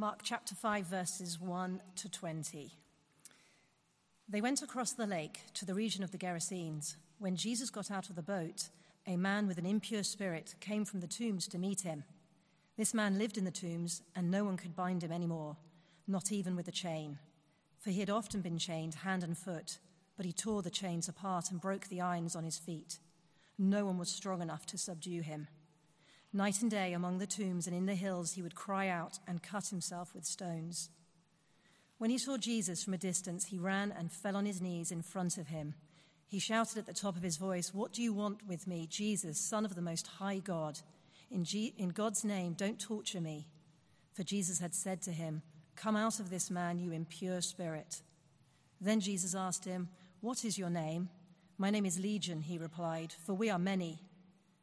Mark chapter 5, verses 1 to 20. They went across the lake to the region of the Gerasenes. When Jesus got out of the boat, a man with an impure spirit came from the tombs to meet him. This man lived in the tombs, and no one could bind him anymore, not even with a chain. For he had often been chained hand and foot, but he tore the chains apart and broke the irons on his feet. No one was strong enough to subdue him. Night and day among the tombs and in the hills, he would cry out and cut himself with stones. When he saw Jesus from a distance, he ran and fell on his knees in front of him. He shouted at the top of his voice, What do you want with me, Jesus, Son of the Most High God? In, G- in God's name, don't torture me. For Jesus had said to him, Come out of this man, you impure spirit. Then Jesus asked him, What is your name? My name is Legion, he replied, for we are many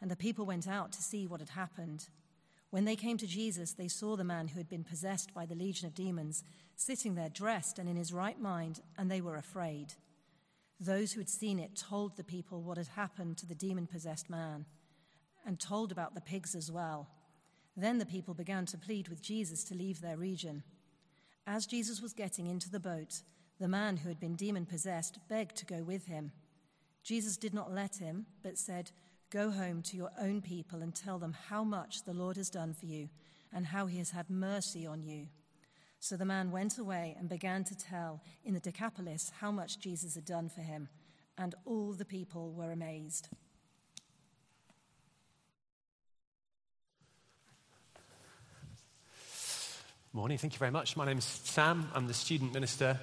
and the people went out to see what had happened. When they came to Jesus, they saw the man who had been possessed by the legion of demons sitting there dressed and in his right mind, and they were afraid. Those who had seen it told the people what had happened to the demon possessed man and told about the pigs as well. Then the people began to plead with Jesus to leave their region. As Jesus was getting into the boat, the man who had been demon possessed begged to go with him. Jesus did not let him, but said, Go home to your own people and tell them how much the Lord has done for you and how he has had mercy on you. So the man went away and began to tell in the Decapolis how much Jesus had done for him, and all the people were amazed. Morning, thank you very much. My name is Sam. I'm the student minister.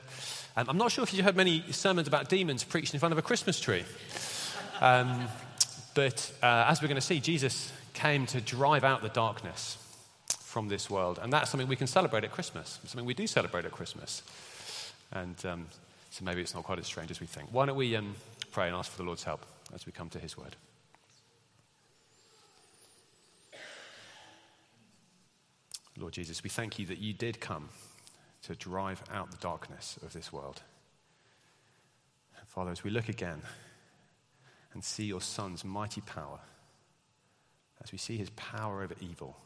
Um, I'm not sure if you've heard many sermons about demons preached in front of a Christmas tree. Um, but uh, as we're going to see, Jesus came to drive out the darkness from this world. And that's something we can celebrate at Christmas, something we do celebrate at Christmas. And um, so maybe it's not quite as strange as we think. Why don't we um, pray and ask for the Lord's help as we come to his word? Lord Jesus, we thank you that you did come to drive out the darkness of this world. Father, as we look again and see your Son's mighty power, as we see his power over evil,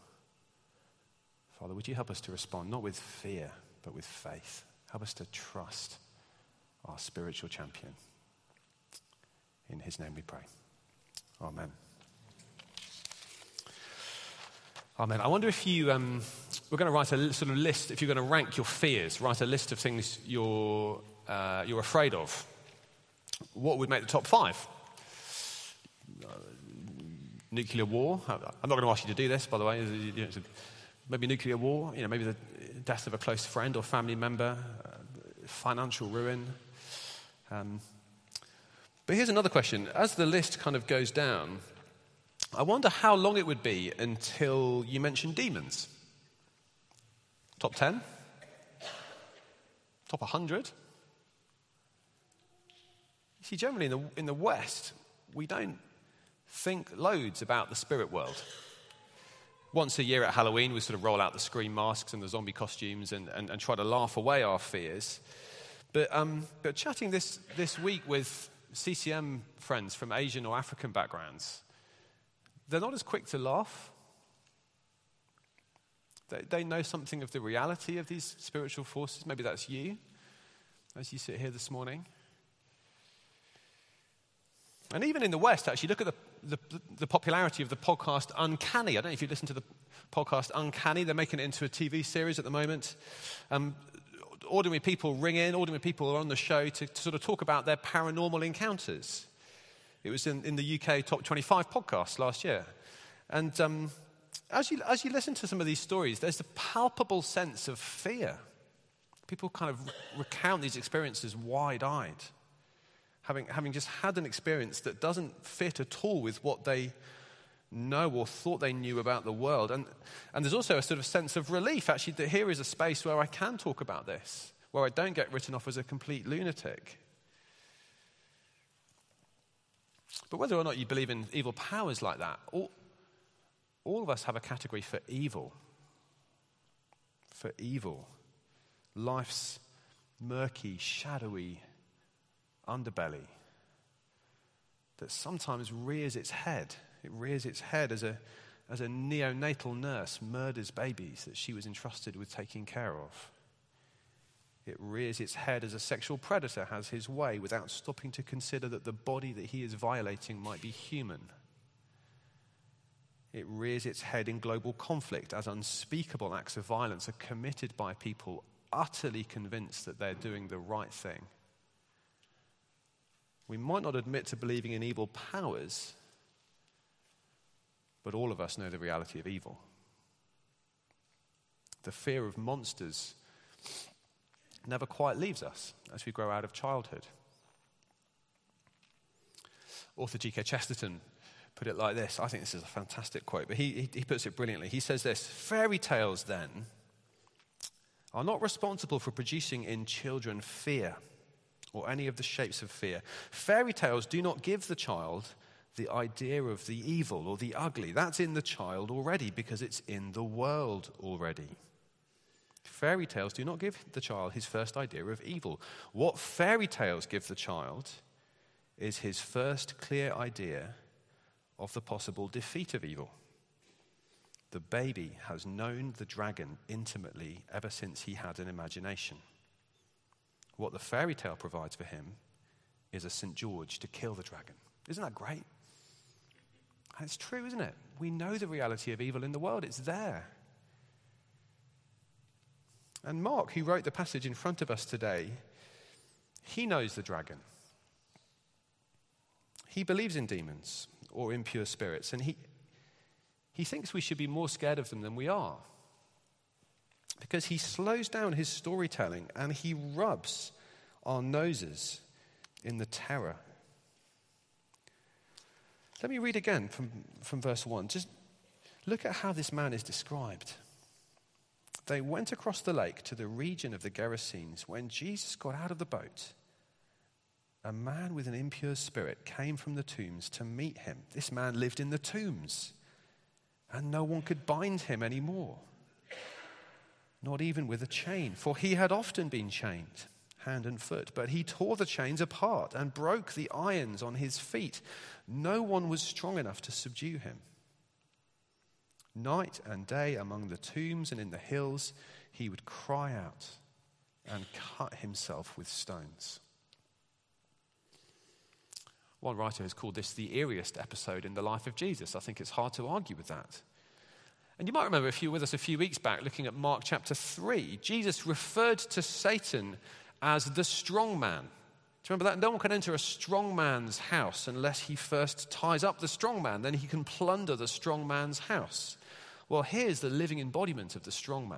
Father, would you help us to respond not with fear, but with faith? Help us to trust our spiritual champion. In his name we pray. Amen. Amen. I wonder if you, um, we're going to write a sort of list, if you're going to rank your fears, write a list of things you're, uh, you're afraid of. What would make the top five? Nuclear war. I'm not going to ask you to do this, by the way. maybe nuclear war, you know, maybe the death of a close friend or family member, uh, financial ruin. Um, but here's another question. As the list kind of goes down, I wonder how long it would be until you mention demons. Top 10? Top 100? You see, generally in the, in the West, we don't think loads about the spirit world. Once a year at Halloween, we sort of roll out the scream masks and the zombie costumes and, and, and try to laugh away our fears. But, um, but chatting this, this week with CCM friends from Asian or African backgrounds, they're not as quick to laugh. They, they know something of the reality of these spiritual forces. Maybe that's you as you sit here this morning. And even in the West, actually, look at the the, the popularity of the podcast Uncanny. I don't know if you listen to the podcast Uncanny, they're making it into a TV series at the moment. Um, ordinary people ring in, ordinary people are on the show to, to, sort of talk about their paranormal encounters. It was in, in the UK Top 25 podcast last year. And um, as, you, as you listen to some of these stories, there's a palpable sense of fear. People kind of recount these experiences wide eyed having, having just had an experience that doesn't fit at all with what they know or thought they knew about the world. And, and there's also a sort of sense of relief, actually, that here is a space where I can talk about this, where I don't get written off as a complete lunatic. But whether or not you believe in evil powers like that, all, all of us have a category for evil. For evil. Life's murky, shadowy underbelly that sometimes rears its head it rears its head as a, as a neonatal nurse murders babies that she was entrusted with taking care of. It rears its head as a sexual predator has his way without stopping to consider that the body that he is violating might be human. It rears its head in global conflict as unspeakable acts of violence are committed by people utterly convinced that they're doing the right thing. We might not admit to believing in evil powers, but all of us know the reality of evil. The fear of monsters never quite leaves us as we grow out of childhood. Author G.K. Chesterton put it like this. I think this is a fantastic quote, but he, he, puts it brilliantly. He says this Fairy tales, then, are not responsible for producing in children fear or any of the shapes of fear. Fairy tales do not give the child the idea of the evil or the ugly. That's in the child already because it's in the world already. Fairy tales do not give the child his first idea of evil. What fairy tales give the child is his first clear idea of the possible defeat of evil. The baby has known the dragon intimately ever since he had an imagination. What the fairy tale provides for him is a St. George to kill the dragon. Isn't that great? And It's true, isn't it? We know the reality of evil in the world, it's there. And Mark, who wrote the passage in front of us today, he knows the dragon. He believes in demons or impure spirits, and he, he thinks we should be more scared of them than we are. Because he slows down his storytelling and he rubs our noses in the terror let me read again from, from verse 1. Just look at how this man is described. They went across the lake to the region of the Gerasenes. When Jesus got out of the boat, a man with an impure spirit came from the tombs to meet him. This man lived in the tombs, and no one could bind him anymore, not even with a chain, for he had often been chained hand and foot. But he tore the chains apart and broke the irons on his feet. No one was strong enough to subdue him. Night and day among the tombs and in the hills, he would cry out and cut himself with stones. One writer has called this the eeriest episode in the life of Jesus. I think it's hard to argue with that. And you might remember if you were with us a few weeks back looking at Mark chapter 3, Jesus referred to Satan as the strong man. Do you remember that? No one can enter a strong man's house unless he first ties up the strong man. Then he can plunder the strong man's house. Well, here's the living embodiment of the strong man.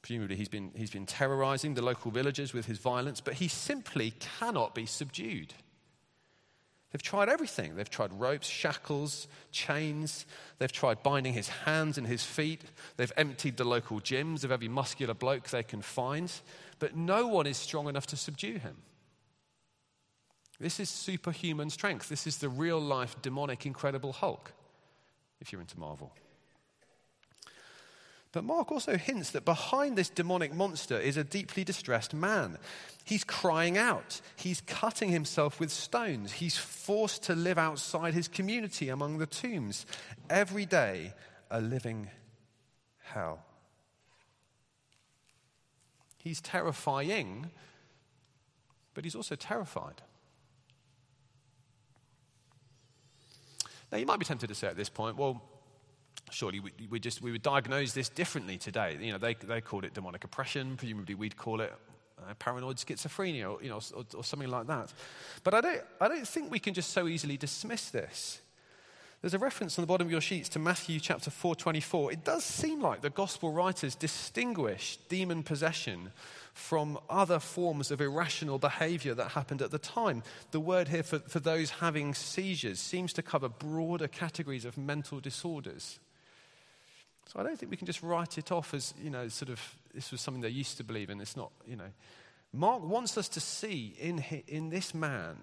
Presumably, he's been, he's been terrorizing the local villagers with his violence, but he simply cannot be subdued. They've tried everything. They've tried ropes, shackles, chains. They've tried binding his hands and his feet. They've emptied the local gyms of every muscular bloke they can find. But no one is strong enough to subdue him. This is superhuman strength. This is the real life, demonic, incredible Hulk, if you're into Marvel. But Mark also hints that behind this demonic monster is a deeply distressed man. He's crying out. He's cutting himself with stones. He's forced to live outside his community among the tombs. Every day, a living hell. He's terrifying, but he's also terrified. Now, you might be tempted to say at this point, well, surely we, we, just we would diagnose this differently today. You know, they, they called it demonic oppression. Presumably, we'd call it uh, paranoid schizophrenia, or, you know, or, or something like that. But I don't, I don't think we can just so easily dismiss this. There's a reference on the bottom of your sheets to Matthew chapter 4:24. It does seem like the gospel writers distinguish demon possession from other forms of irrational behavior that happened at the time. The word here for, for those having seizures seems to cover broader categories of mental disorders. So I don't think we can just write it off as, you know, sort of this was something they used to believe in. It's not, you know. Mark wants us to see in, in this man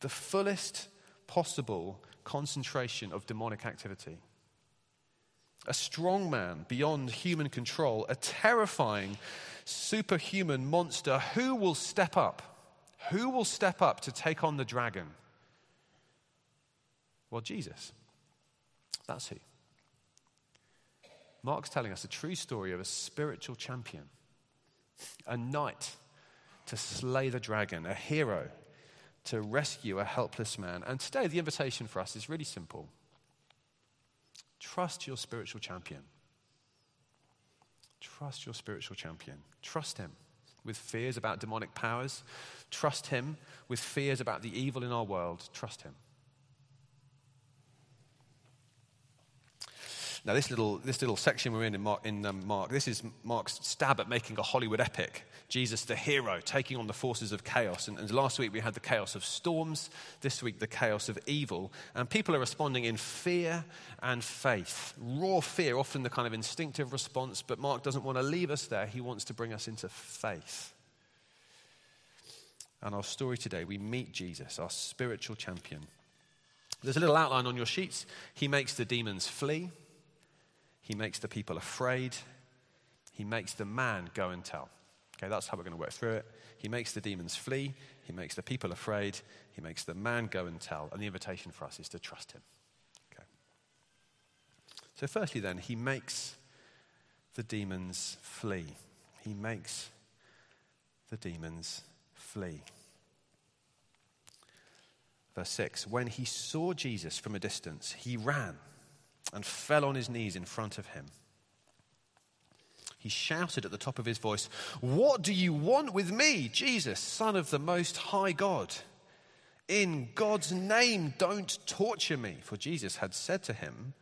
the fullest possible concentration of demonic activity. A strong man beyond human control, a terrifying, superhuman monster. Who will step up? Who will step up to take on the dragon? Well, Jesus. That's who. Mark's telling us a true story of a spiritual champion, a knight to slay the dragon, a hero to rescue a helpless man. And today, the invitation for us is really simple trust your spiritual champion. Trust your spiritual champion. Trust him with fears about demonic powers. Trust him with fears about the evil in our world. Trust him. Now, this little, this little section we're in in Mark, in um, Mark, this is Mark's stab at making a Hollywood epic. Jesus, the hero, taking on the forces of chaos. And, and last week we had the chaos of storms, this week the chaos of evil. And people are responding in fear and faith. Raw fear, often the kind of instinctive response, but Mark doesn't want to leave us there. He wants to bring us into faith. And our story today, we meet Jesus, our spiritual champion. There's a little outline on your sheets. He makes the demons flee. He makes the people afraid. He makes the man go and tell. Okay, that's how we're going to work through it. He makes the demons flee. He makes the people afraid. He makes the man go and tell. And the invitation for us is to trust him. Okay. So, firstly, then, he makes the demons flee. He makes the demons flee. Verse 6 When he saw Jesus from a distance, he ran and fell on his knees in front of him. He shouted at the top of his voice, What do you want with me, Jesus, Son of the Most High God? In God's name, don't torture me. For Jesus had said to him,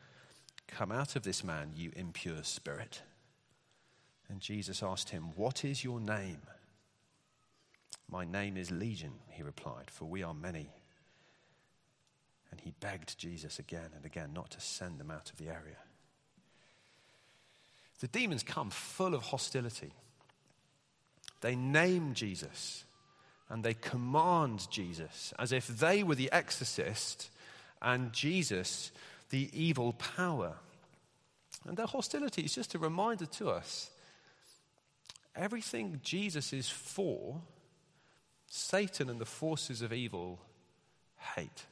Come out of this man, you impure spirit. And Jesus asked him, What is your name? My name is Legion, he replied, for we are many. And he begged Jesus again and again not to send them out of the area. The demons come full of hostility. They name Jesus and they command Jesus as if they were the exorcist and Jesus the evil power. And their hostility is just a reminder to us everything Jesus is for, Satan and the forces of evil hate.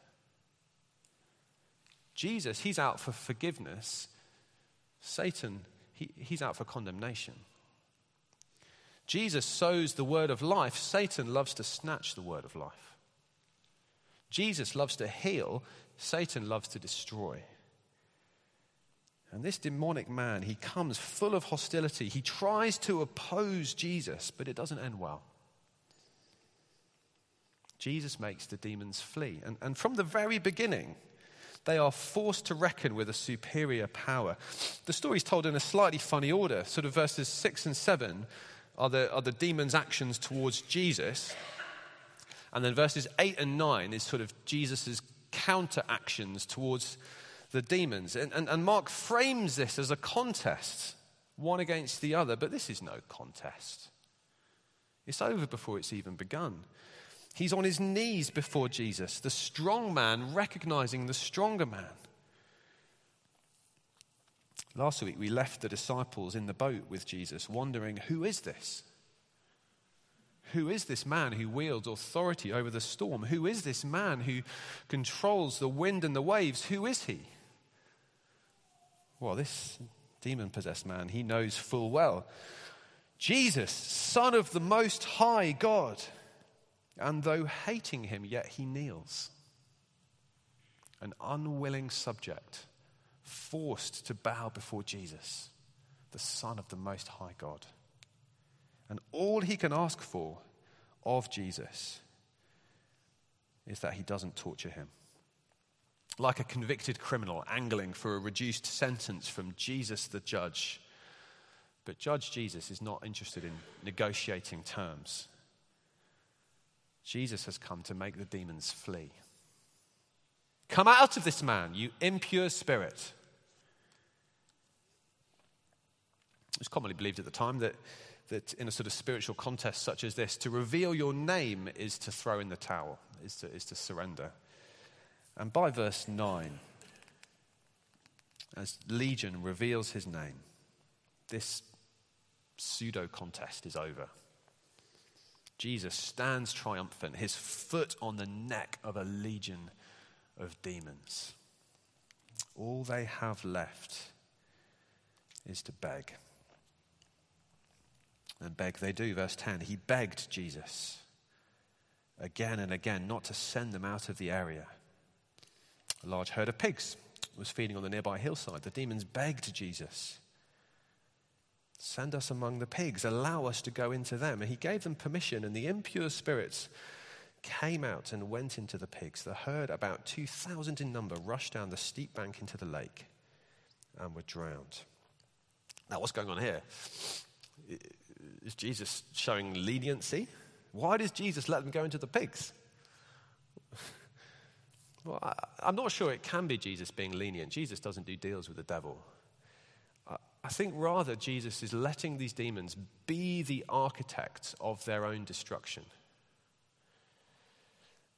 Jesus, he's out for forgiveness. Satan, he, he's out for condemnation. Jesus sows the word of life. Satan loves to snatch the word of life. Jesus loves to heal. Satan loves to destroy. And this demonic man, he comes full of hostility. He tries to oppose Jesus, but it doesn't end well. Jesus makes the demons flee. And, and from the very beginning, they are forced to reckon with a superior power. The story is told in a slightly funny order. Sort of verses 6 and 7 are the, are the demon's actions towards Jesus. And then verses 8 and 9 is sort of Jesus' counter actions towards the demons. And, and, and Mark frames this as a contest, one against the other, but this is no contest. It's over before it's even begun. He's on his knees before Jesus, the strong man recognizing the stronger man. Last week, we left the disciples in the boat with Jesus, wondering who is this? Who is this man who wields authority over the storm? Who is this man who controls the wind and the waves? Who is he? Well, this demon possessed man, he knows full well. Jesus, Son of the Most High God. And though hating him, yet he kneels. An unwilling subject, forced to bow before Jesus, the Son of the Most High God. And all he can ask for of Jesus is that he doesn't torture him. like a convicted criminal angling for a reduced sentence from Jesus the judge. But Judge Jesus is not interested in negotiating terms. Jesus has come to make the demons flee. Come out of this man, you impure spirit. It was commonly believed at the time that, that in a sort of spiritual contest such as this, to reveal your name is to throw in the towel, is to, is to surrender. And by verse 9, as Legion reveals his name, this pseudo contest is over. Jesus stands triumphant, his foot on the neck of a legion of demons. All they have left is to beg. And beg they do. Verse 10 He begged Jesus again and again not to send them out of the area. A large herd of pigs was feeding on the nearby hillside. The demons begged Jesus Send us among the pigs, allow us to go into them. And he gave them permission, and the impure spirits came out and went into the pigs. The herd, about 2,000 in number, rushed down the steep bank into the lake and were drowned. Now, what's going on here? Is Jesus showing leniency? Why does Jesus let them go into the pigs? Well, I, am not sure it can be Jesus being lenient. Jesus doesn't do deals with the devil. I, think rather Jesus is letting these demons be the architects of their own destruction.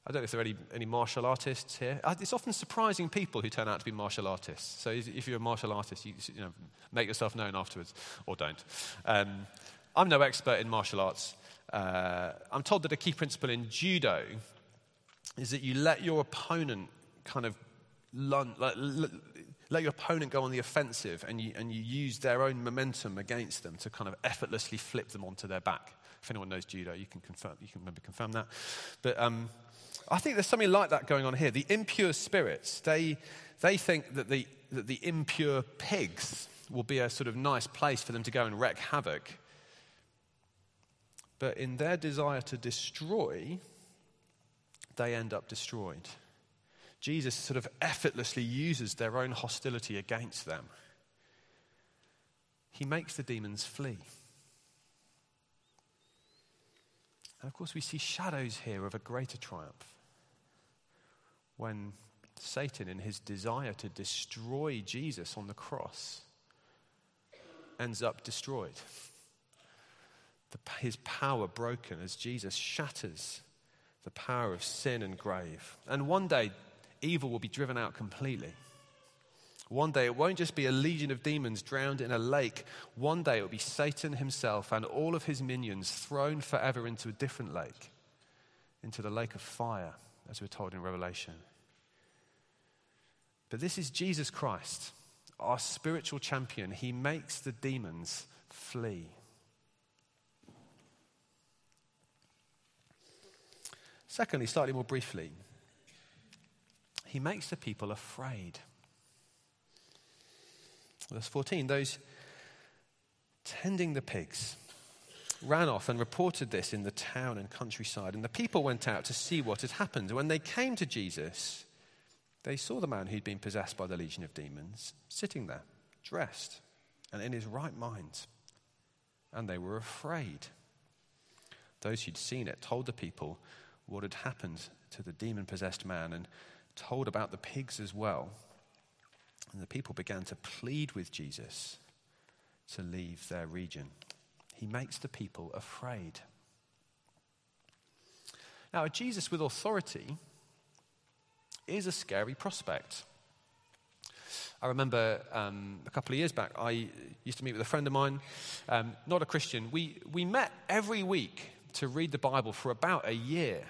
I don't know if there are any, any martial artists here. Uh, it's often surprising people who turn out to be martial artists. So if you're a martial artist, you, you know, make yourself known afterwards, or don't. Um, I'm no expert in martial arts. Uh, I'm told that a key principle in judo is that you let your opponent kind of lun- let, let your opponent go on the offensive and you, and you use their own momentum against them to kind of effortlessly flip them onto their back. If anyone knows judo, you can confirm, you can maybe confirm that. But um, I think there's something like that going on here. The impure spirits, they, they think that the, that the impure pigs will be a sort of nice place for them to go and wreak havoc. But in their desire to destroy, they end up destroyed. Jesus sort of effortlessly uses their own hostility against them. He makes the demons flee. And of course, we see shadows here of a greater triumph. When Satan, in his desire to destroy Jesus on the cross, ends up destroyed. The, his power broken as Jesus shatters the power of sin and grave. And one day, evil will be driven out completely. One day, it won't just be a legion of demons drowned in a lake. One day, it will be Satan himself and all of his minions thrown forever into a different lake, into the lake of fire, as we're told in Revelation. But this is Jesus Christ, our spiritual champion. He makes the demons flee. Secondly, slightly more briefly, he makes the people afraid. Verse 14 those tending the pigs ran off and reported this in the town and countryside, and the people went out to see what had happened. When they came to Jesus, they saw the man who'd been possessed by the legion of demons sitting there, dressed and in his right mind, and they were afraid. Those who'd seen it told the people what had happened to the demon possessed man and told about the pigs as well. And the people began to plead with Jesus to leave their region. He makes the people afraid. Now, a Jesus with authority is a scary prospect. I remember um, a couple of years back, I used to meet with a friend of mine, um, not a Christian. We, we met every week to read the Bible for about a year.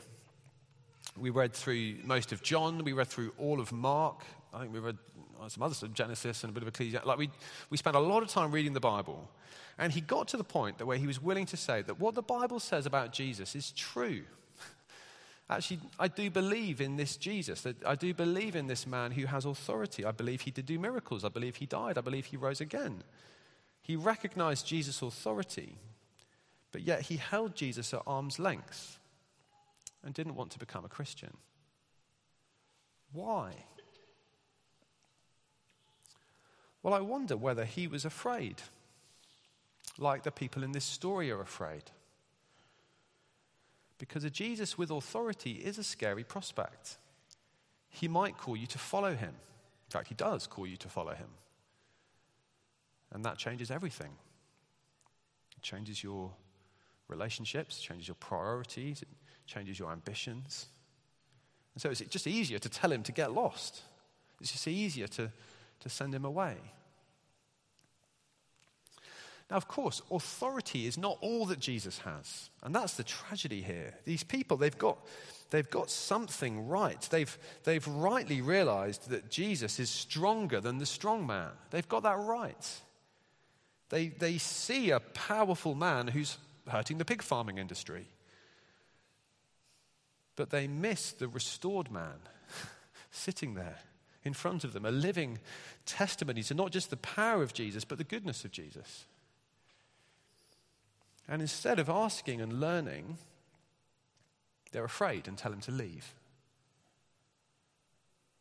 We read through most of John, we read through all of Mark, I think we read uh, some other stuff, Genesis and a bit of Ecclesiastes. Like we, we spent a lot of time reading the Bible. And he got to the point that where he was willing to say that what the Bible says about Jesus is true. Actually, I do believe in this Jesus. That I do believe in this man who has authority. I believe he did do miracles. I believe he died. I believe he rose again. He recognized Jesus' authority, but yet he held Jesus at arm's length and didn't want to become a Christian. Why? Well, I wonder whether he was afraid, like the people in this story are afraid. Because a Jesus with authority is a scary prospect. He might call you to follow him. In fact, he does call you to follow him. And that changes everything. It changes your relationships, changes your priorities, it changes your ambitions. And so it's just easier to tell him to get lost. It's just easier to, to send him away. Now, of course, authority is not all that Jesus has. And that's the tragedy here. These people, they've got, they've got something right. They've, they've rightly realized that Jesus is stronger than the strong man. They've got that right. They, they see a powerful man who's hurting the pig farming industry. But they miss the restored man sitting there in front of them, a living testimony to not just the power of Jesus, but the goodness of Jesus. And instead of asking and learning, they're afraid and tell him to leave.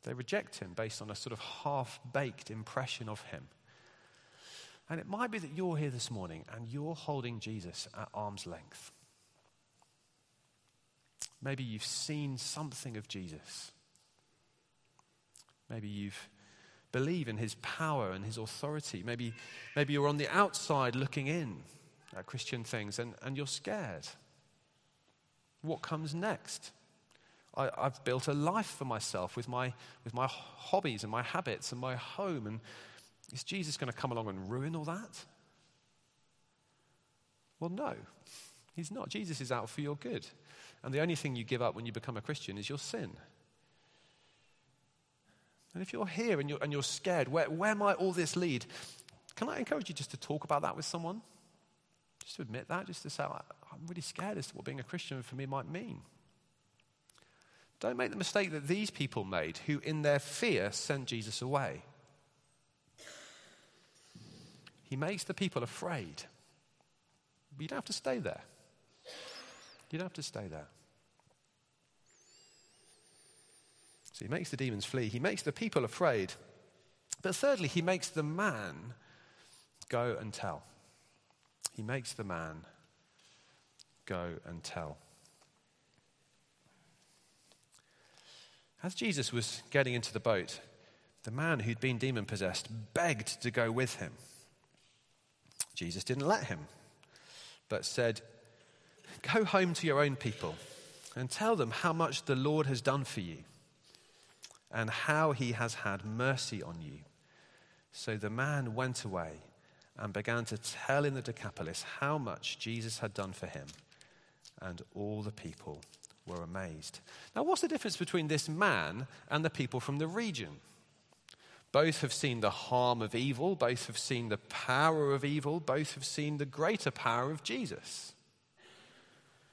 They reject him based on a sort of half baked impression of him. And it might be that you're here this morning and you're holding Jesus at arm's length. Maybe you've seen something of Jesus. Maybe you've believe in his power and his authority. Maybe, maybe you're on the outside looking in at Christian things and, and you're scared. What comes next? I, have built a life for myself with my, with my hobbies and my habits and my home. And is Jesus going to come along and ruin all that? Well, no, he's not. Jesus is out for your good. And the only thing you give up when you become a Christian is your sin. And if you're here and you're, and you're scared, where, where might all this lead? Can I encourage you just to talk about that with someone? Just to admit that, just to say, I'm really scared as to what being a Christian for me might mean. Don't make the mistake that these people made, who in their fear sent Jesus away. He makes the people afraid. But you don't have to stay there. You don't have to stay there. So he makes the demons flee. He makes the people afraid. But thirdly, he makes the man go and tell he makes the man go and tell. As Jesus was getting into the boat, the man who'd been demon possessed begged to go with him. Jesus didn't let him, but said, Go home to your own people and tell them how much the Lord has done for you and how he has had mercy on you. So the man went away and began to tell in the Decapolis how much Jesus had done for him. And all the people were amazed. Now, what's the difference between this man and the people from the region? Both have seen the harm of evil, both have seen the power of evil, both have seen the greater power of Jesus.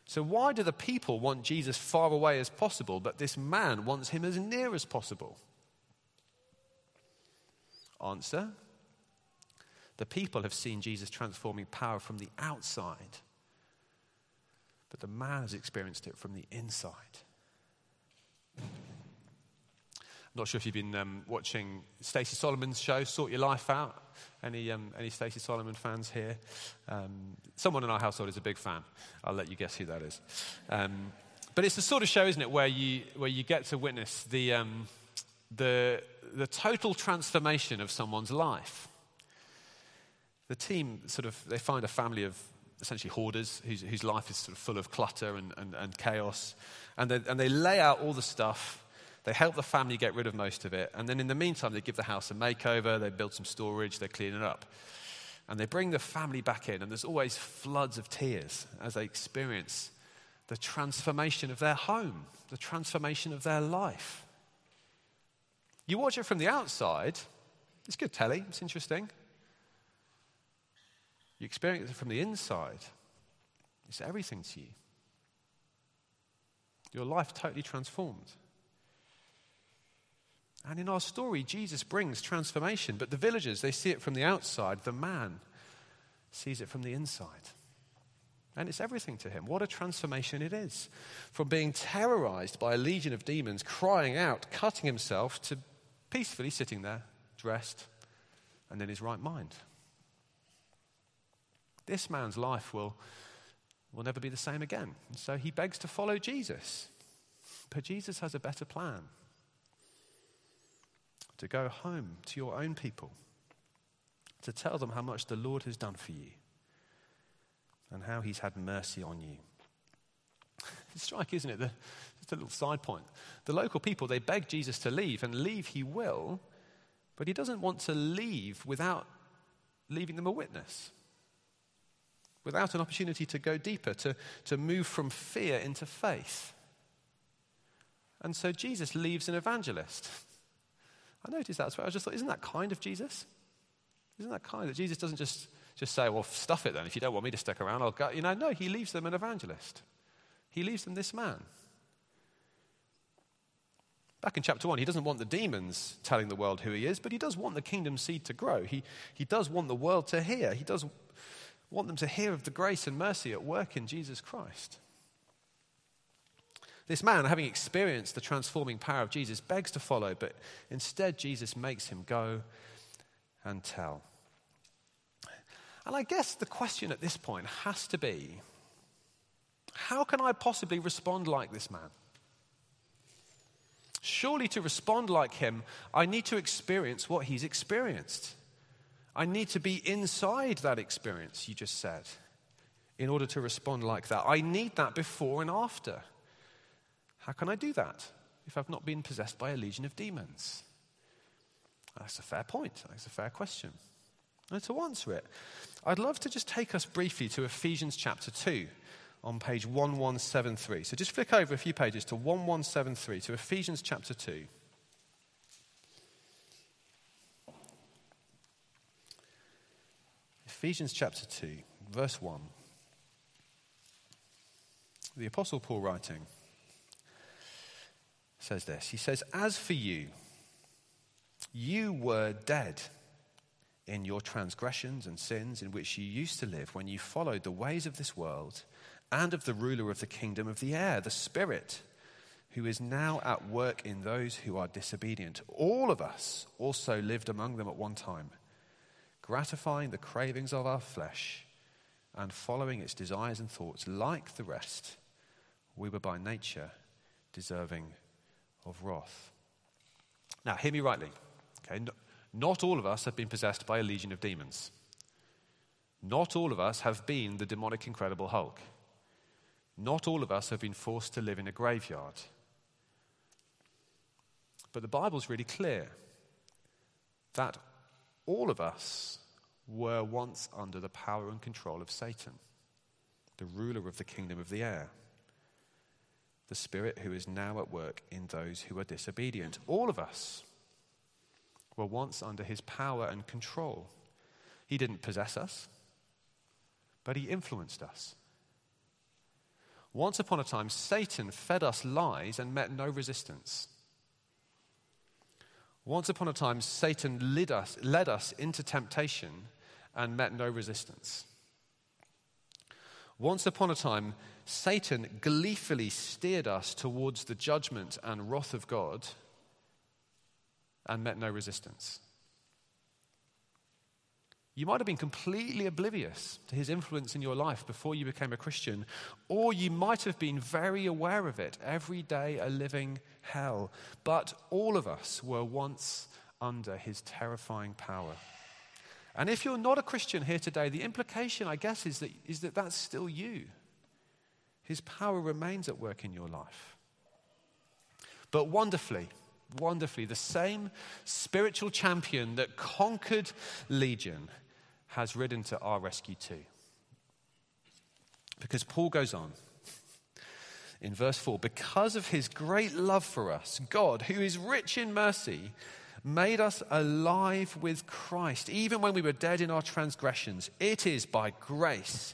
So, why do the people want Jesus far away as possible, but this man wants him as near as possible? Answer the people have seen Jesus transforming power from the outside, but the man has experienced it from the inside. Not sure if you've been um, watching Stacey Solomon's show, Sort Your Life Out. Any, um, any Stacey Solomon fans here? Um, someone in our household is a big fan. I'll let you guess who that is. Um, but it's the sort of show, isn't it, where you, where you get to witness the, um, the, the total transformation of someone's life the team sort of they find a family of essentially hoarders whose, whose life is sort of full of clutter and, and, and chaos. And they, and they lay out all the stuff. They help the family get rid of most of it. And then in the meantime, they give the house a makeover. They build some storage. They clean it up. And they bring the family back in. And there's always floods of tears as they experience the transformation of their home, the transformation of their life. You watch it from the outside, it's good telly, it's interesting. You experience it from the inside. It's everything to you. Your life totally transformed. And in our story, Jesus brings transformation, but the villagers, they see it from the outside. The man sees it from the inside. And it's everything to him. What a transformation it is. From being terrorized by a legion of demons, crying out, cutting himself, to peacefully sitting there, dressed, and in his right mind. This man's life will, will never be the same again. And so he begs to follow Jesus. But Jesus has a better plan to go home to your own people, to tell them how much the Lord has done for you and how he's had mercy on you. It's striking, isn't it? The, just a little side point. The local people, they beg Jesus to leave, and leave he will, but he doesn't want to leave without leaving them a witness, without an opportunity to go deeper, to, to move from fear into faith. And so Jesus leaves an evangelist. I noticed that as well. I just thought, isn't that kind of Jesus? Isn't that kind that Jesus doesn't just, just say, well, stuff it then. If you don't want me to stick around, I'll go. You know, no, he leaves them an evangelist. He leaves them this man. Back in chapter 1, he doesn't want the demons telling the world who he is, but he does want the kingdom seed to grow. He, he does want the world to hear. He does want them to hear of the grace and mercy at work in Jesus Christ. This man, having experienced the transforming power of Jesus, begs to follow, but instead Jesus makes him go and tell. And I guess the question at this point has to be how can I possibly respond like this man? Surely to respond like him, I need to experience what he's experienced. I need to be inside that experience, you just said, in order to respond like that. I need that before and after. How can I do that if I've not been possessed by a legion of demons? That's a fair point. That's a fair question. And to answer it, I'd love to just take us briefly to Ephesians chapter 2 on page 1173. So just flick over a few pages to 1173, to Ephesians chapter 2. Ephesians chapter 2, verse 1. The Apostle Paul writing says this He says, As for you, you were dead in your transgressions and sins in which you used to live when you followed the ways of this world and of the ruler of the kingdom of the air, the Spirit, who is now at work in those who are disobedient. All of us also lived among them at one time, gratifying the cravings of our flesh and following its desires and thoughts. Like the rest, we were by nature deserving of wrath. Now, hear me rightly. Okay, not all of us have been possessed by a legion of demons. Not all of us have been the demonic Incredible Hulk. Not all of us have been forced to live in a graveyard. But the Bible's really clear that all of us were once under the power and control of Satan, the ruler of the kingdom of the air the Spirit who is now at work in those who are disobedient. All of us were once under his power and control. He didn't possess us, but he influenced us. Once upon a time, Satan fed us lies and met no resistance. Once upon a time, Satan led us, led us into temptation and met no resistance. Once upon a time, Satan gleefully steered us towards the judgment and wrath of God and met no resistance. You might have been completely oblivious to his influence in your life before you became a Christian, or you might have been very aware of it, every day a living hell. But all of us were once under his terrifying power. And if you're not a Christian here today, the implication, I guess, is that, is that that's still you. His power remains at work in your life. But wonderfully, wonderfully, the same spiritual champion that conquered Legion has ridden to our rescue too. Because Paul goes on in verse 4 because of his great love for us, God, who is rich in mercy, made us alive with Christ, even when we were dead in our transgressions. It is by grace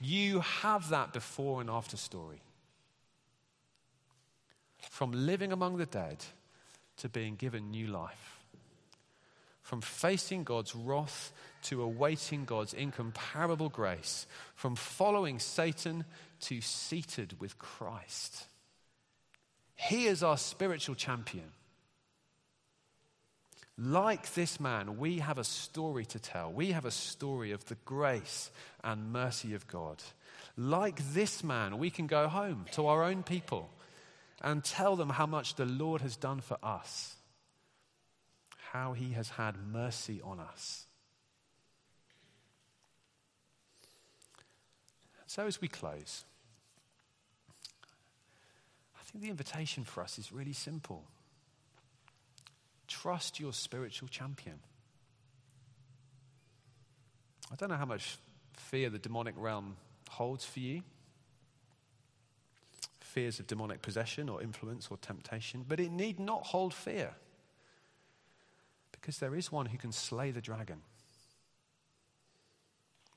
you have that before and after story. From living among the dead to being given new life. From facing God's wrath to awaiting God's incomparable grace. From following Satan to seated with Christ. He is our spiritual champion. Like this man, we have a story to tell. We have a story of the grace and mercy of God. Like this man, we can go home to our own people and tell them how much the Lord has done for us, how he has had mercy on us. So, as we close, I think the invitation for us is really simple. Trust your spiritual champion. I don't know how much fear the demonic realm holds for you fears of demonic possession or influence or temptation, but it need not hold fear because there is one who can slay the dragon.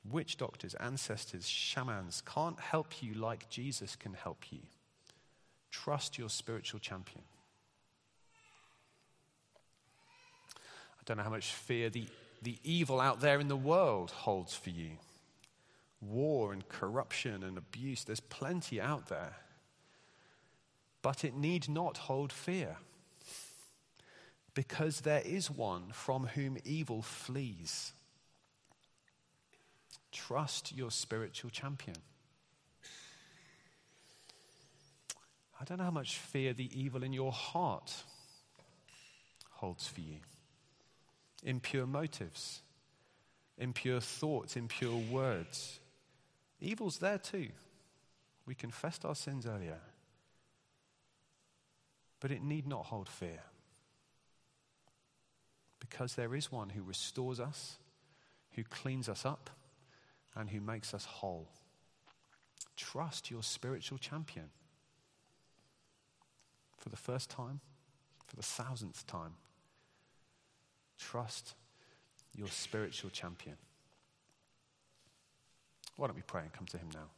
Witch doctors, ancestors, shamans can't help you like Jesus can help you. Trust your spiritual champion. Don't know how much fear the, the evil out there in the world holds for you. War and corruption and abuse, there's plenty out there but it need not hold fear. Because there is one from whom evil flees. Trust your spiritual champion. I don't know how much fear the evil in your heart holds for you. Impure motives, impure thoughts, impure words. Evil's there too. We confessed our sins earlier. But it need not hold fear. Because there is one who restores us, who cleans us up, and who makes us whole. Trust your spiritual champion. For the first time, for the thousandth time, trust your spiritual champion. Why don't we pray and come to him now?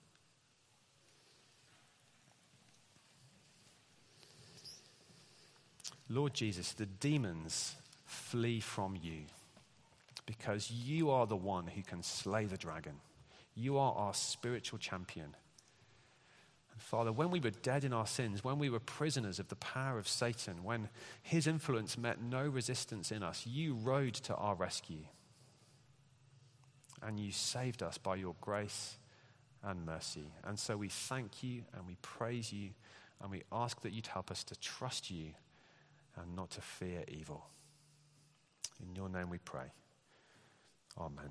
Lord Jesus, the demons flee from you because you are the one who can slay the dragon. You are our spiritual champion. Father, when we were dead in our sins, when we were prisoners of the power of Satan, when his influence met no resistance in us, you rode to our rescue. And you saved us by your grace and mercy. And so we thank you and we praise you and we ask that you'd help us to trust you and not to fear evil. In your name we pray. Amen.